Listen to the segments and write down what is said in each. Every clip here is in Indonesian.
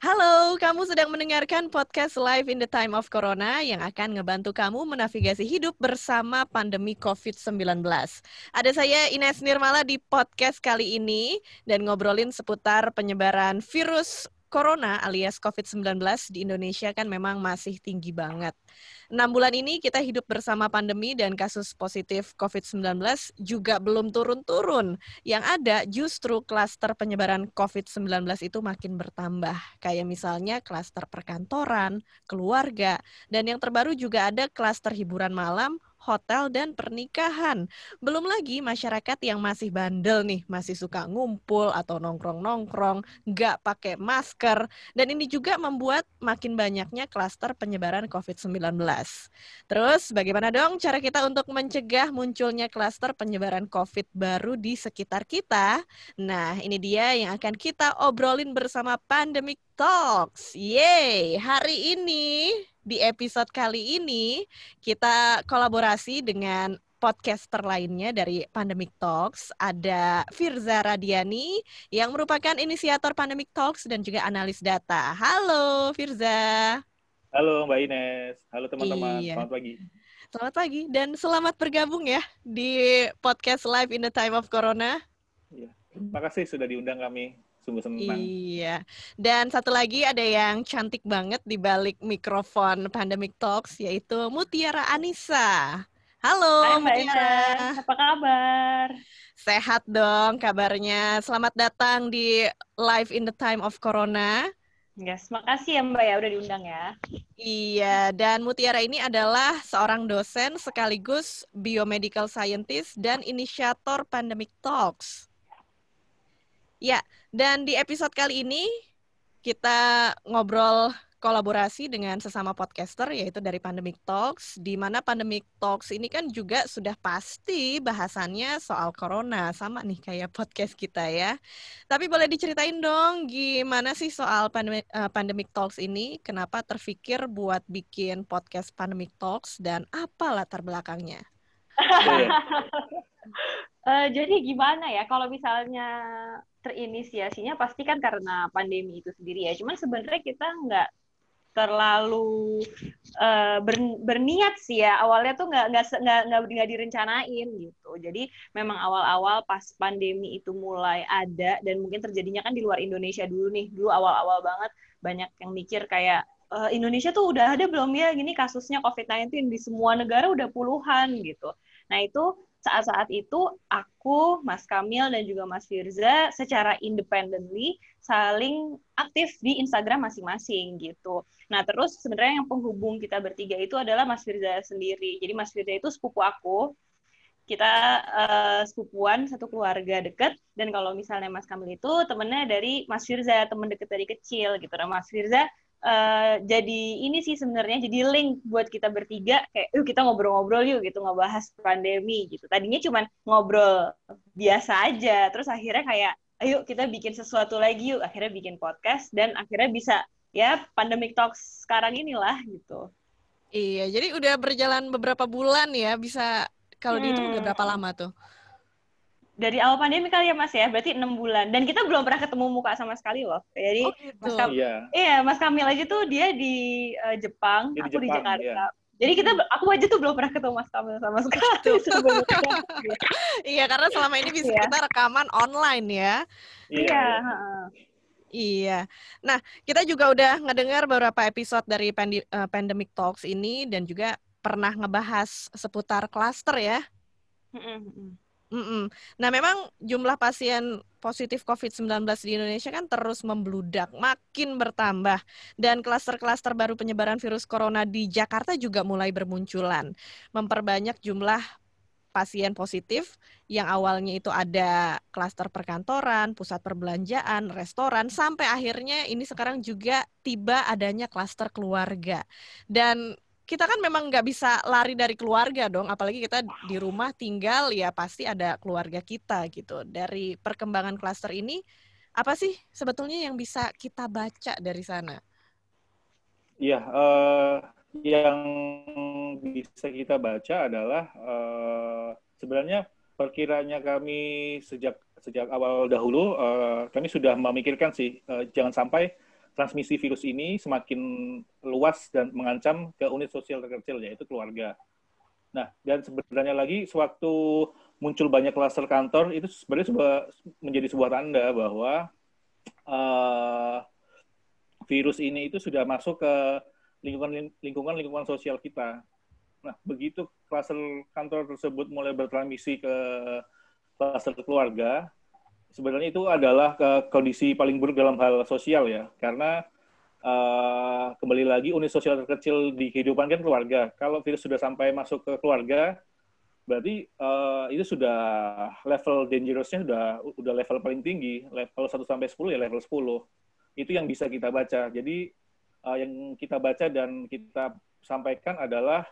Halo, kamu sedang mendengarkan podcast Live in the Time of Corona yang akan ngebantu kamu menavigasi hidup bersama pandemi COVID-19. Ada saya Ines Nirmala di podcast kali ini dan ngobrolin seputar penyebaran virus Corona alias COVID-19 di Indonesia kan memang masih tinggi banget. Enam bulan ini kita hidup bersama pandemi dan kasus positif COVID-19 juga belum turun-turun. Yang ada justru klaster penyebaran COVID-19 itu makin bertambah. Kayak misalnya klaster perkantoran, keluarga, dan yang terbaru juga ada klaster hiburan malam, hotel, dan pernikahan. Belum lagi masyarakat yang masih bandel nih, masih suka ngumpul atau nongkrong-nongkrong, nggak pakai masker, dan ini juga membuat makin banyaknya klaster penyebaran COVID-19. Terus, bagaimana dong cara kita untuk mencegah munculnya klaster penyebaran COVID baru di sekitar kita? Nah, ini dia yang akan kita obrolin bersama Pandemic Talks. Yeay, hari ini di episode kali ini kita kolaborasi dengan podcaster lainnya dari Pandemic Talks. Ada Firza Radiani yang merupakan inisiator Pandemic Talks dan juga analis data. Halo Firza. Halo Mbak Ines. Halo teman-teman. Iya. Selamat pagi. Selamat pagi dan selamat bergabung ya di podcast Live in the Time of Corona. Iya. Terima kasih sudah diundang kami sungguh senang. Iya. Dan satu lagi ada yang cantik banget di balik mikrofon Pandemic Talks yaitu Mutiara Anissa. Halo Hai, Mutiara. Apa kabar? Sehat dong kabarnya. Selamat datang di Live in the Time of Corona. Yes, makasih ya Mbak ya udah diundang ya. Iya, dan Mutiara ini adalah seorang dosen sekaligus biomedical scientist dan inisiator Pandemic Talks. Ya, dan di episode kali ini kita ngobrol kolaborasi dengan sesama podcaster yaitu dari Pandemic Talks di mana Pandemic Talks ini kan juga sudah pasti bahasannya soal corona sama nih kayak podcast kita ya. Tapi boleh diceritain dong gimana sih soal Pandemic, uh, Pandemic Talks ini? Kenapa terfikir buat bikin podcast Pandemic Talks dan apa latar belakangnya? uh, jadi gimana ya kalau misalnya terinisiasinya pasti kan karena pandemi itu sendiri ya. Cuman sebenarnya kita nggak terlalu uh, ber, berniat sih ya. Awalnya tuh nggak nggak nggak nggak direncanain gitu. Jadi memang awal-awal pas pandemi itu mulai ada dan mungkin terjadinya kan di luar Indonesia dulu nih. Dulu awal-awal banget banyak yang mikir kayak uh, Indonesia tuh udah ada belum ya? Gini kasusnya COVID-19 di semua negara udah puluhan gitu. Nah itu saat-saat itu aku, Mas Kamil dan juga Mas Firza secara independently saling aktif di Instagram masing-masing gitu. Nah, terus sebenarnya yang penghubung kita bertiga itu adalah Mas Firza sendiri. Jadi Mas Firza itu sepupu aku. Kita uh, sepupuan satu keluarga deket dan kalau misalnya Mas Kamil itu temennya dari Mas Firza, temen deket dari kecil gitu. Nah, Mas Firza uh, jadi ini sih sebenarnya jadi link buat kita bertiga kayak yuk kita ngobrol-ngobrol yuk gitu ngebahas pandemi gitu. Tadinya cuma ngobrol biasa aja terus akhirnya kayak ayo kita bikin sesuatu lagi yuk akhirnya bikin podcast dan akhirnya bisa ya pandemic talks sekarang inilah gitu. Iya jadi udah berjalan beberapa bulan ya bisa kalau hmm. dihitung udah berapa lama tuh dari awal pandemi kali ya Mas ya, berarti enam bulan. Dan kita belum pernah ketemu muka sama sekali loh. Jadi oh, gitu. Mas Kam iya. iya, Mas Kamil aja tuh dia di uh, Jepang, dia aku di, Jepang, di Jakarta. Iya. Jadi kita aku aja tuh belum pernah ketemu Mas Kamil sama sekali. iya, karena selama ini bisa iya. kita rekaman online ya. Iya. iya. Iya. Nah, kita juga udah ngedengar beberapa episode dari Pandi uh, Pandemic Talks ini dan juga pernah ngebahas seputar klaster ya. Mm-mm. Nah, memang jumlah pasien positif COVID-19 di Indonesia kan terus membludak, makin bertambah. Dan klaster-klaster baru penyebaran virus corona di Jakarta juga mulai bermunculan. Memperbanyak jumlah pasien positif yang awalnya itu ada klaster perkantoran, pusat perbelanjaan, restoran, sampai akhirnya ini sekarang juga tiba adanya klaster keluarga. Dan kita kan memang nggak bisa lari dari keluarga dong, apalagi kita di rumah tinggal ya pasti ada keluarga kita gitu. Dari perkembangan klaster ini, apa sih sebetulnya yang bisa kita baca dari sana? Iya, uh, yang bisa kita baca adalah uh, sebenarnya perkiranya kami sejak sejak awal dahulu uh, kami sudah memikirkan sih uh, jangan sampai transmisi virus ini semakin luas dan mengancam ke unit sosial terkecil yaitu keluarga. Nah, dan sebenarnya lagi sewaktu muncul banyak klaster kantor itu sebenarnya sebuah, menjadi sebuah tanda bahwa uh, virus ini itu sudah masuk ke lingkungan lingkungan lingkungan sosial kita. Nah, begitu klaster kantor tersebut mulai bertransmisi ke klaster keluarga, sebenarnya itu adalah ke kondisi paling buruk dalam hal sosial ya, karena uh, kembali lagi unit sosial terkecil di kehidupan kan keluarga. Kalau virus sudah sampai masuk ke keluarga, berarti uh, itu sudah level dangerousnya sudah udah level paling tinggi, level 1 sampai 10 ya level 10. Itu yang bisa kita baca. Jadi uh, yang kita baca dan kita sampaikan adalah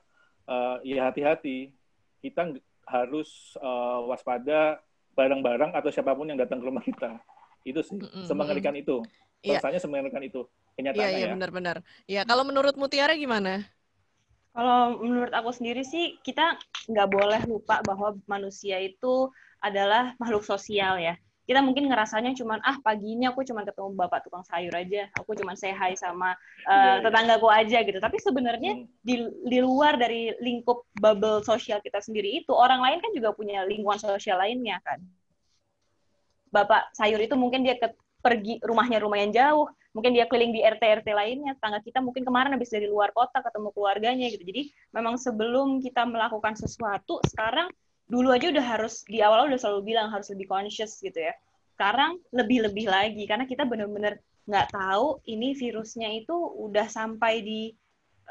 uh, ya hati-hati. Kita harus uh, waspada barang-barang atau siapa pun yang datang ke rumah kita. Itu sih, mm -hmm. semengerikan itu. Iya. Rasanya yeah. semengerikan itu. Kenyataannya Iya, iya, benar-benar. Ya, kalau menurut Mutiara gimana? Kalau menurut aku sendiri sih, kita nggak boleh lupa bahwa manusia itu adalah makhluk sosial ya kita mungkin ngerasanya cuman ah pagi ini aku cuman ketemu bapak tukang sayur aja. Aku cuman say hi sama uh, tetanggaku aja gitu. Tapi sebenarnya hmm. di di luar dari lingkup bubble sosial kita sendiri itu orang lain kan juga punya lingkungan sosial lainnya kan. Bapak sayur itu mungkin dia ke, pergi rumahnya lumayan jauh. Mungkin dia keliling di RT RT lainnya. Tangga kita mungkin kemarin habis dari luar kota ketemu keluarganya gitu. Jadi memang sebelum kita melakukan sesuatu sekarang dulu aja udah harus di awal udah selalu bilang harus lebih conscious gitu ya. Sekarang lebih-lebih lagi karena kita benar-benar nggak tahu ini virusnya itu udah sampai di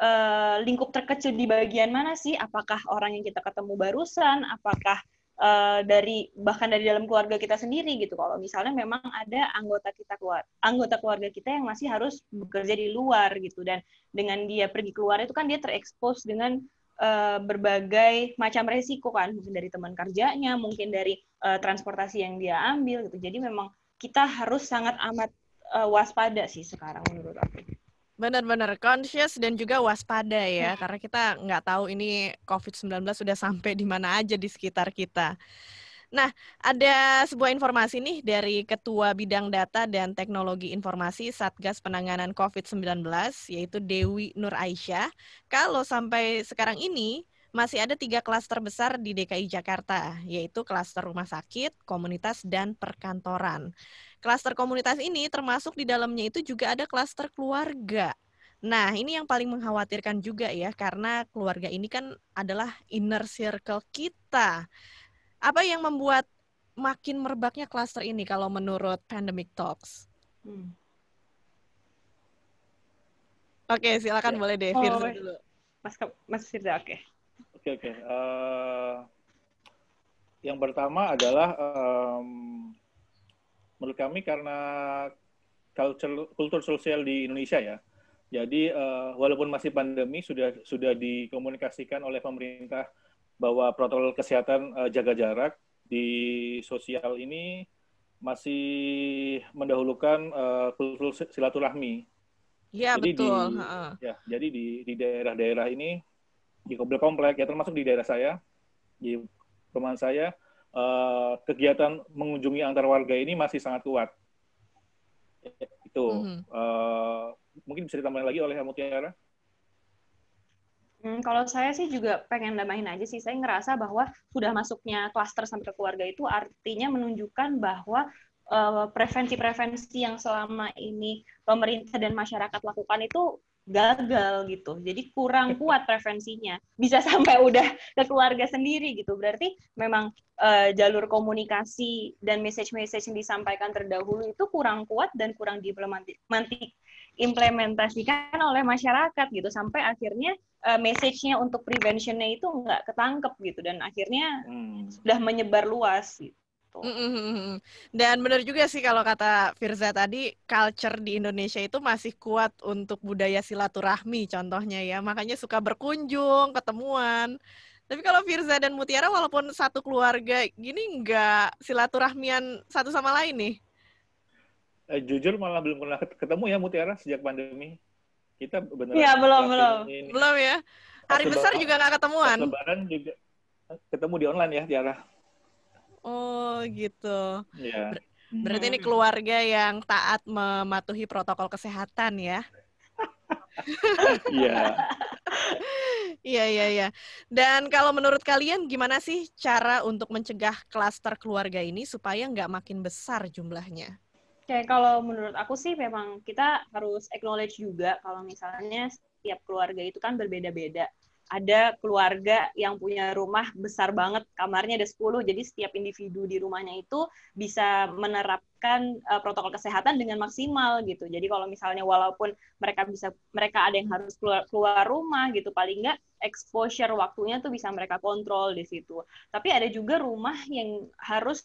uh, lingkup terkecil di bagian mana sih? Apakah orang yang kita ketemu barusan? Apakah uh, dari bahkan dari dalam keluarga kita sendiri gitu. Kalau misalnya memang ada anggota kita keluar, anggota keluarga kita yang masih harus bekerja di luar gitu dan dengan dia pergi keluar itu kan dia terekspos dengan uh, berbagai macam resiko kan. Mungkin dari teman kerjanya mungkin dari uh, transportasi yang dia ambil gitu. Jadi memang kita harus sangat amat uh, waspada sih sekarang menurut aku. Benar-benar conscious dan juga waspada ya, hmm. karena kita nggak tahu ini COVID-19 sudah sampai di mana aja di sekitar kita. Nah, ada sebuah informasi nih dari Ketua Bidang Data dan Teknologi Informasi Satgas Penanganan COVID-19, yaitu Dewi Nur Aisyah. Kalau sampai sekarang ini, masih ada tiga klaster besar di DKI Jakarta, yaitu klaster rumah sakit, komunitas, dan perkantoran. Klaster komunitas ini termasuk di dalamnya itu juga ada klaster keluarga. Nah, ini yang paling mengkhawatirkan juga ya, karena keluarga ini kan adalah inner circle kita. Apa yang membuat makin merebaknya klaster ini kalau menurut Pandemic Talks? Hmm. Oke, silakan ya. boleh deh, Firza oh, dulu. Mas Mas Firza, oke. Oke, oke. Uh, yang pertama adalah um, menurut kami karena culture, kultur sosial di Indonesia ya. Jadi uh, walaupun masih pandemi sudah sudah dikomunikasikan oleh pemerintah bahwa protokol kesehatan uh, jaga jarak di sosial ini masih mendahulukan uh, kultur silaturahmi. Iya betul. Di, ya, jadi di di daerah-daerah ini di komplek-komplek ya termasuk di daerah saya di perumahan saya uh, kegiatan mengunjungi antar warga ini masih sangat kuat. Itu mm -hmm. uh, mungkin bisa ditambahkan lagi oleh Mutiara. Hmm, kalau saya sih juga pengen nambahin aja sih, saya ngerasa bahwa sudah masuknya klaster sampai ke keluarga itu artinya menunjukkan bahwa eh, prevensi-prevensi uh, yang selama ini pemerintah dan masyarakat lakukan itu gagal gitu. Jadi kurang kuat prevensinya. Bisa sampai udah ke keluarga sendiri gitu. Berarti memang uh, jalur komunikasi dan message-message yang disampaikan terdahulu itu kurang kuat dan kurang diimplementasikan oleh masyarakat gitu sampai akhirnya uh, message-nya untuk prevention-nya itu nggak ketangkep gitu dan akhirnya hmm. sudah menyebar luas gitu. Dan benar juga sih kalau kata Firza tadi, culture di Indonesia itu masih kuat untuk budaya silaturahmi contohnya ya. Makanya suka berkunjung, ketemuan. Tapi kalau Firza dan Mutiara walaupun satu keluarga gini nggak silaturahmian satu sama lain nih. Eh, jujur malah belum pernah ketemu ya Mutiara sejak pandemi. Kita benar. Iya belum belum. Ini. Belum ya. Hari pas besar lebaran, juga nggak ketemuan. Lebaran juga ketemu di online ya Tiara. Oh gitu. Iya. Berarti ini keluarga yang taat mematuhi protokol kesehatan ya. Iya. Iya, iya, iya. Dan kalau menurut kalian gimana sih cara untuk mencegah klaster keluarga ini supaya nggak makin besar jumlahnya? Oke, kalau menurut aku sih memang kita harus acknowledge juga kalau misalnya setiap keluarga itu kan berbeda-beda ada keluarga yang punya rumah besar banget, kamarnya ada 10, jadi setiap individu di rumahnya itu bisa menerapkan uh, protokol kesehatan dengan maksimal gitu. Jadi kalau misalnya walaupun mereka bisa mereka ada yang harus keluar, keluar rumah gitu, paling nggak exposure waktunya tuh bisa mereka kontrol di situ. Tapi ada juga rumah yang harus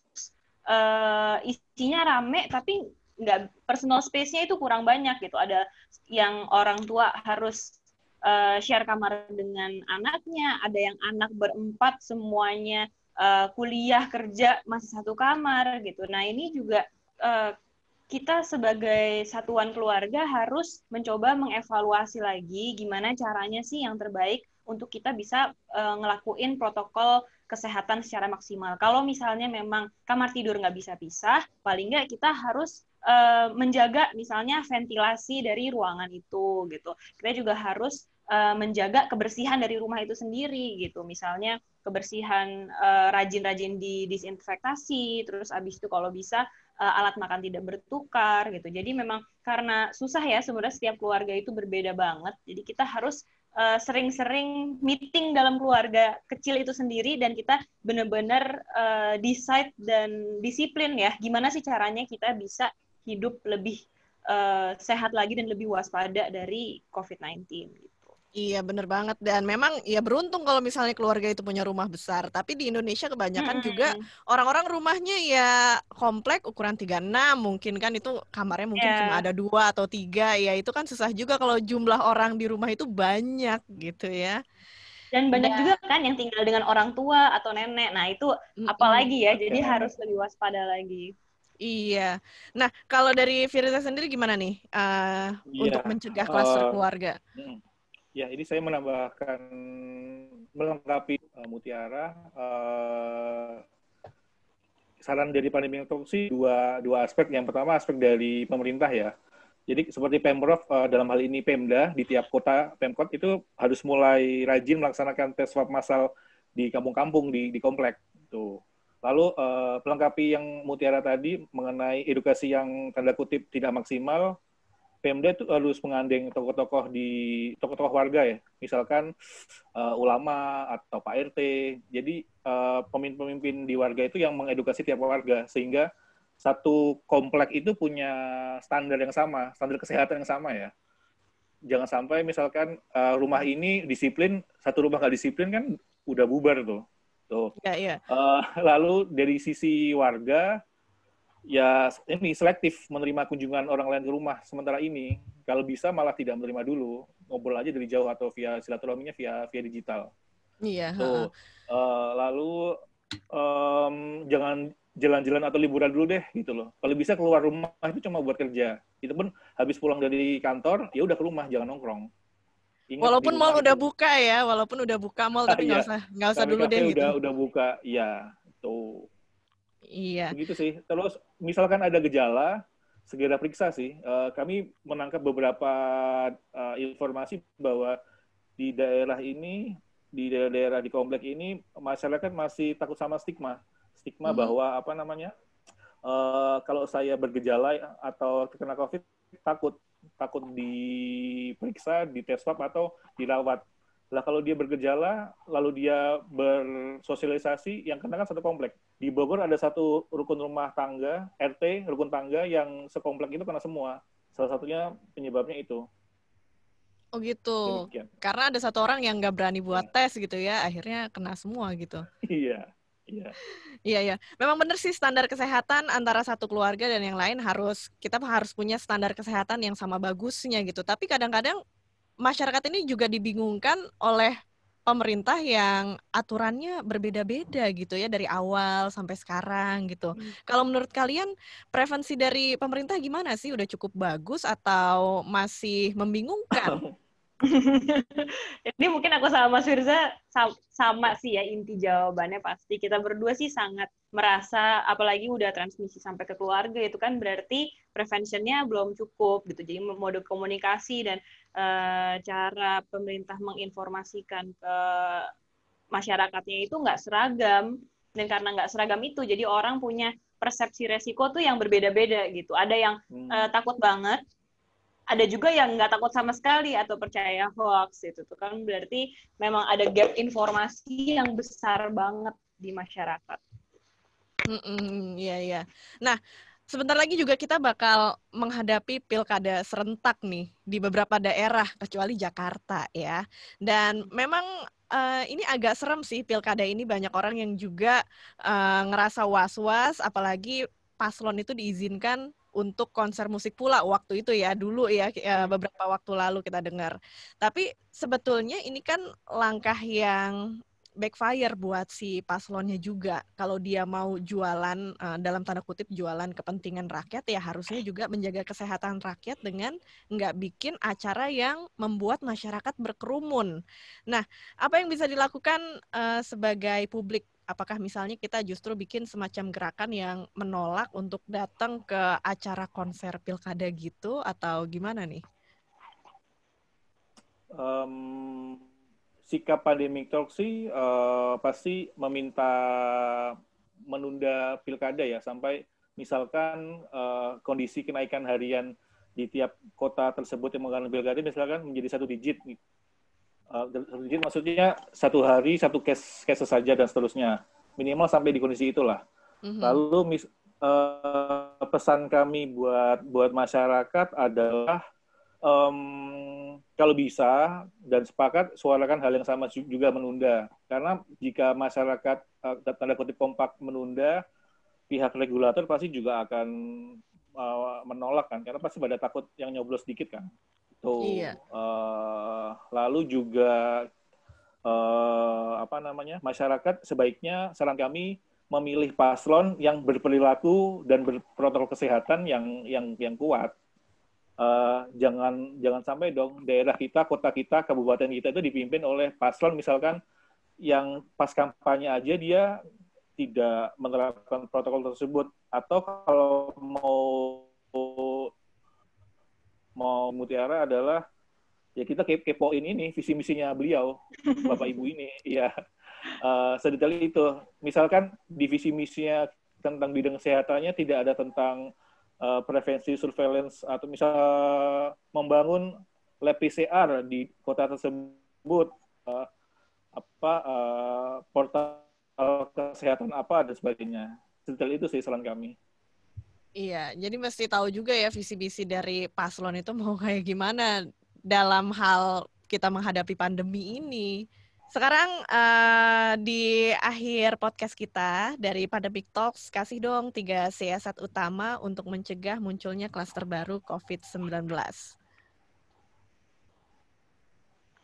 uh, isinya rame tapi nggak personal space-nya itu kurang banyak gitu. Ada yang orang tua harus uh, share kamar dengan anaknya, ada yang anak berempat semuanya uh, kuliah kerja masih satu kamar gitu. Nah ini juga uh, kita sebagai satuan keluarga harus mencoba mengevaluasi lagi gimana caranya sih yang terbaik untuk kita bisa uh, ngelakuin protokol kesehatan secara maksimal. Kalau misalnya memang kamar tidur nggak bisa pisah, paling nggak kita harus uh, menjaga misalnya ventilasi dari ruangan itu gitu. Kita juga harus uh, menjaga kebersihan dari rumah itu sendiri gitu. Misalnya kebersihan uh, rajin-rajin di disinfektasi, terus abis itu kalau bisa uh, alat makan tidak bertukar gitu. Jadi memang karena susah ya sebenarnya setiap keluarga itu berbeda banget. Jadi kita harus sering-sering uh, meeting dalam keluarga kecil itu sendiri dan kita benar-benar uh, decide dan disiplin ya gimana sih caranya kita bisa hidup lebih uh, sehat lagi dan lebih waspada dari COVID-19 gitu. Iya bener banget dan memang ya beruntung kalau misalnya keluarga itu punya rumah besar tapi di Indonesia kebanyakan hmm. juga orang-orang rumahnya ya komplek ukuran 36 mungkin kan itu kamarnya mungkin yeah. cuma ada dua atau tiga ya itu kan susah juga kalau jumlah orang di rumah itu banyak gitu ya dan banyak yeah. juga kan yang tinggal dengan orang tua atau nenek nah itu mm -hmm. apalagi ya jadi harus lebih waspada lagi Iya. Nah, kalau dari Firza sendiri gimana nih uh, yeah. untuk mencegah klaster uh, keluarga? Hmm Ya, ini saya menambahkan melengkapi uh, Mutiara uh, saran dari pandemi yang sih dua dua aspek. Yang pertama aspek dari pemerintah ya. Jadi seperti Pemprov uh, dalam hal ini Pemda di tiap kota Pemkot itu harus mulai rajin melaksanakan tes swab massal di kampung-kampung di di komplek. Tuh. Lalu uh, pelengkapi yang Mutiara tadi mengenai edukasi yang tanda kutip tidak maksimal Pemda itu harus mengandeng tokoh-tokoh di tokoh-tokoh warga ya, misalkan uh, ulama atau Pak RT. Jadi uh, pemimpin-pemimpin di warga itu yang mengedukasi tiap warga sehingga satu komplek itu punya standar yang sama, standar kesehatan yang sama ya. Jangan sampai misalkan uh, rumah ini disiplin, satu rumah nggak disiplin kan udah bubar tuh. Tuh. Ya, ya. Uh, lalu dari sisi warga ya ini selektif menerima kunjungan orang lain ke rumah. Sementara ini kalau bisa malah tidak menerima dulu. Ngobrol aja dari jauh atau via silaturahminya via via digital. Iya so, uh, lalu um, jangan jalan-jalan atau liburan dulu deh gitu loh. Kalau bisa keluar rumah itu cuma buat kerja. Itu pun habis pulang dari kantor ya udah ke rumah jangan nongkrong. Ingat walaupun mall udah buka ya walaupun udah buka mall tapi nggak iya. usah nggak usah dulu deh udah gitu. udah buka ya tuh Iya. Begitu sih. Terus misalkan ada gejala, segera periksa sih. Uh, kami menangkap beberapa uh, informasi bahwa di daerah ini, di daerah-daerah di komplek ini, masyarakat masih takut sama stigma. Stigma hmm. bahwa apa namanya, uh, kalau saya bergejala atau terkena COVID, takut takut diperiksa, dites swab atau dirawat. Lah kalau dia bergejala, lalu dia bersosialisasi, yang kena kan satu komplek. Di Bogor ada satu rukun rumah tangga, RT, rukun tangga yang sekomplek itu kena semua. Salah satunya penyebabnya itu. Oh gitu. Demikian. Karena ada satu orang yang nggak berani buat ya. tes gitu ya, akhirnya kena semua gitu. Iya. Iya. Iya, iya. Memang benar sih standar kesehatan antara satu keluarga dan yang lain harus kita harus punya standar kesehatan yang sama bagusnya gitu. Tapi kadang-kadang masyarakat ini juga dibingungkan oleh pemerintah yang aturannya berbeda-beda gitu ya dari awal sampai sekarang gitu. Hmm. Kalau menurut kalian prevensi dari pemerintah gimana sih? Udah cukup bagus atau masih membingungkan? Jadi mungkin aku sama Mas Firza sama sih ya inti jawabannya pasti kita berdua sih sangat merasa apalagi udah transmisi sampai ke keluarga itu kan berarti preventionnya belum cukup gitu. Jadi mode komunikasi dan uh, cara pemerintah menginformasikan ke masyarakatnya itu nggak seragam dan karena nggak seragam itu jadi orang punya persepsi resiko tuh yang berbeda-beda gitu. Ada yang hmm. uh, takut banget ada juga yang nggak takut sama sekali atau percaya hoax itu tuh kan berarti memang ada gap informasi yang besar banget di masyarakat. Mm iya iya. Nah sebentar lagi juga kita bakal menghadapi pilkada serentak nih di beberapa daerah kecuali Jakarta ya. Dan memang uh, ini agak serem sih pilkada ini banyak orang yang juga uh, ngerasa was-was apalagi paslon itu diizinkan untuk konser musik pula waktu itu ya dulu ya, ya beberapa waktu lalu kita dengar. Tapi sebetulnya ini kan langkah yang backfire buat si paslonnya juga. Kalau dia mau jualan uh, dalam tanda kutip jualan kepentingan rakyat ya harusnya juga menjaga kesehatan rakyat dengan nggak bikin acara yang membuat masyarakat berkerumun. Nah, apa yang bisa dilakukan uh, sebagai publik apakah misalnya kita justru bikin semacam gerakan yang menolak untuk datang ke acara konser pilkada gitu atau gimana nih? Um, sikap pandemic talk sih uh, pasti meminta menunda pilkada ya sampai misalkan uh, kondisi kenaikan harian di tiap kota tersebut yang menggunakan pilkada misalkan menjadi satu digit Uh, maksudnya satu hari satu case case saja dan seterusnya minimal sampai di kondisi itulah. Mm-hmm. Lalu mis, uh, pesan kami buat buat masyarakat adalah um, kalau bisa dan sepakat suarakan hal yang sama juga menunda karena jika masyarakat uh, tanda kutip kompak menunda pihak regulator pasti juga akan uh, menolak kan karena pasti pada takut yang nyoblos sedikit kan. Tuh. Iya. Uh, lalu juga uh, apa namanya masyarakat sebaiknya saran kami memilih paslon yang berperilaku dan berprotokol kesehatan yang yang yang kuat. Uh, jangan jangan sampai dong daerah kita, kota kita, kabupaten kita itu dipimpin oleh paslon misalkan yang pas kampanye aja dia tidak menerapkan protokol tersebut atau kalau mau mau mutiara adalah ya kita kepoin ini visi misinya beliau bapak ibu ini ya uh, sedetail itu. Misalkan di visi misinya tentang bidang kesehatannya tidak ada tentang uh, prevensi surveillance atau misal membangun lab PCR di kota tersebut uh, apa uh, portal kesehatan apa dan sebagainya. Sedetail itu sih saran kami Iya, jadi mesti tahu juga ya visi misi dari paslon itu mau kayak gimana dalam hal kita menghadapi pandemi ini. Sekarang uh, di akhir podcast kita dari Pandemic Talks, kasih dong tiga siasat utama untuk mencegah munculnya klaster baru COVID-19.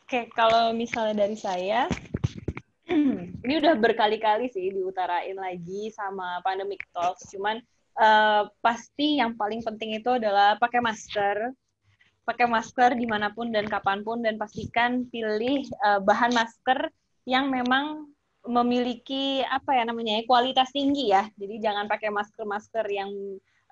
Oke, kalau misalnya dari saya, ini udah berkali-kali sih diutarain lagi sama Pandemic Talks, cuman uh, pasti yang paling penting itu adalah pakai masker pakai masker di mana pun dan kapan pun dan pastikan pilih uh, bahan masker yang memang memiliki apa ya namanya kualitas tinggi ya jadi jangan pakai masker-masker yang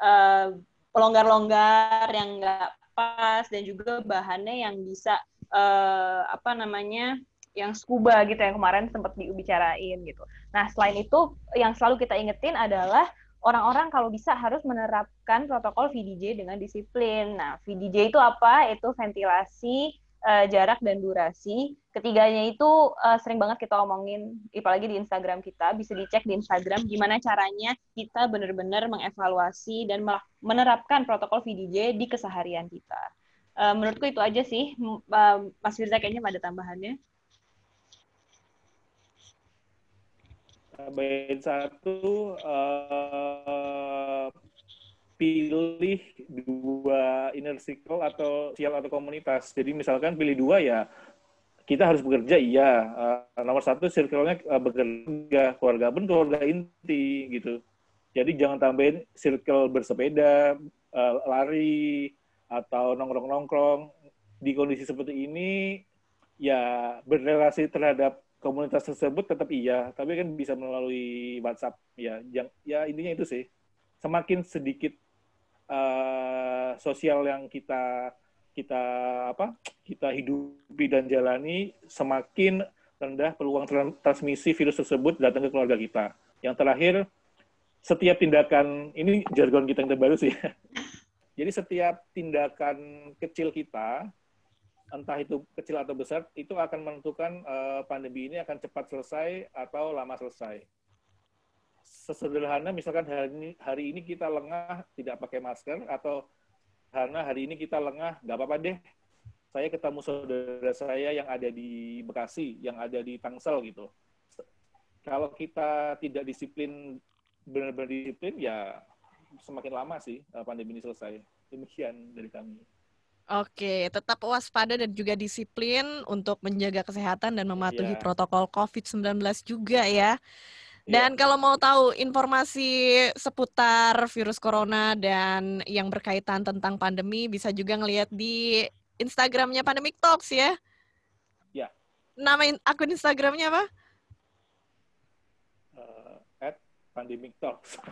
uh, longgar-longgar yang enggak pas dan juga bahannya yang bisa uh, apa namanya yang scuba gitu yang kemarin sempat dibicarain gitu. Nah selain itu yang selalu kita ingetin adalah orang-orang kalau bisa harus menerapkan protokol VDJ dengan disiplin. Nah, VDJ itu apa? Itu ventilasi, uh, jarak dan durasi. Ketiganya itu uh, sering banget kita omongin, apalagi di Instagram kita, bisa dicek di Instagram gimana caranya kita benar-benar mengevaluasi dan menerapkan protokol VDJ di keseharian kita. Uh, menurutku itu aja sih, uh, Mas Firza kayaknya ada tambahannya. Baik satu pilih dua inner circle atau sosial atau komunitas. Jadi misalkan pilih dua ya kita harus bekerja iya. Uh, nomor satu circle-nya uh, bekerja keluarga pun keluarga inti gitu. Jadi jangan tambahin circle bersepeda, uh, lari atau nongkrong-nongkrong. di kondisi seperti ini ya berrelasi terhadap komunitas tersebut tetap iya, tapi kan bisa melalui WhatsApp ya. Yang ya intinya itu sih. Semakin sedikit uh, sosial yang kita kita apa kita hidupi dan jalani, semakin rendah peluang transmisi virus tersebut datang ke keluarga kita. Yang terakhir, setiap tindakan ini jargon kita yang terbaru sih. Jadi setiap tindakan kecil kita entah itu kecil atau besar, itu akan menentukan uh, pandemi ini akan cepat selesai atau lama selesai. Sesederhana misalkan hari ini, hari ini kita lengah tidak pakai masker atau karena hari ini kita lengah, nggak apa-apa deh. Saya ketemu saudara saya yang ada di Bekasi, yang ada di Tangsel gitu. Kalau kita tidak disiplin, benar-benar disiplin, ya semakin lama sih eh, pandemi ini selesai. Demikian dari kami. Oke, tetap waspada dan juga disiplin untuk menjaga kesehatan dan mematuhi yeah. protokol COVID-19 juga ya. Iya. Dan yeah. kalau mau tahu informasi seputar virus corona dan yang berkaitan tentang pandemi, bisa juga ngelihat di Instagramnya Pandemic Talks ya. Ya. Yeah. Nama akun Instagramnya apa? Uh, at Pandemic Talks.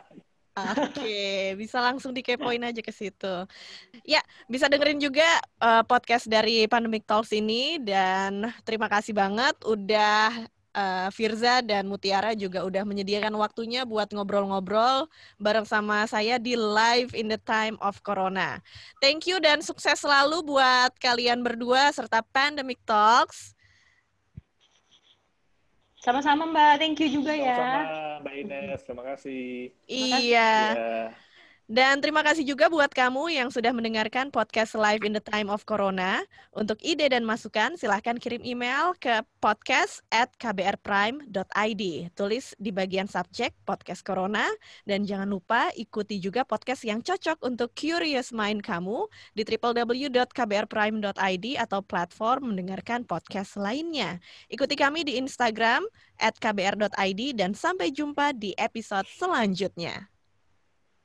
Oke, bisa langsung dikepoin aja ke situ. Ya, bisa dengerin juga uh, podcast dari Pandemic Talks ini dan terima kasih banget udah uh, Firza dan Mutiara juga udah menyediakan waktunya buat ngobrol-ngobrol bareng sama saya di live in the time of corona. Thank you dan sukses selalu buat kalian berdua serta Pandemic Talks. Sama-sama Mbak, thank you juga ya. Sama-sama Mbak Ines, terima kasih. Iya. Ya. Dan terima kasih juga buat kamu yang sudah mendengarkan podcast Live in the Time of Corona. Untuk ide dan masukan, silahkan kirim email ke podcast at kbrprime.id. Tulis di bagian subjek podcast Corona. Dan jangan lupa ikuti juga podcast yang cocok untuk curious mind kamu di www.kbrprime.id atau platform mendengarkan podcast lainnya. Ikuti kami di Instagram at kbr.id dan sampai jumpa di episode selanjutnya.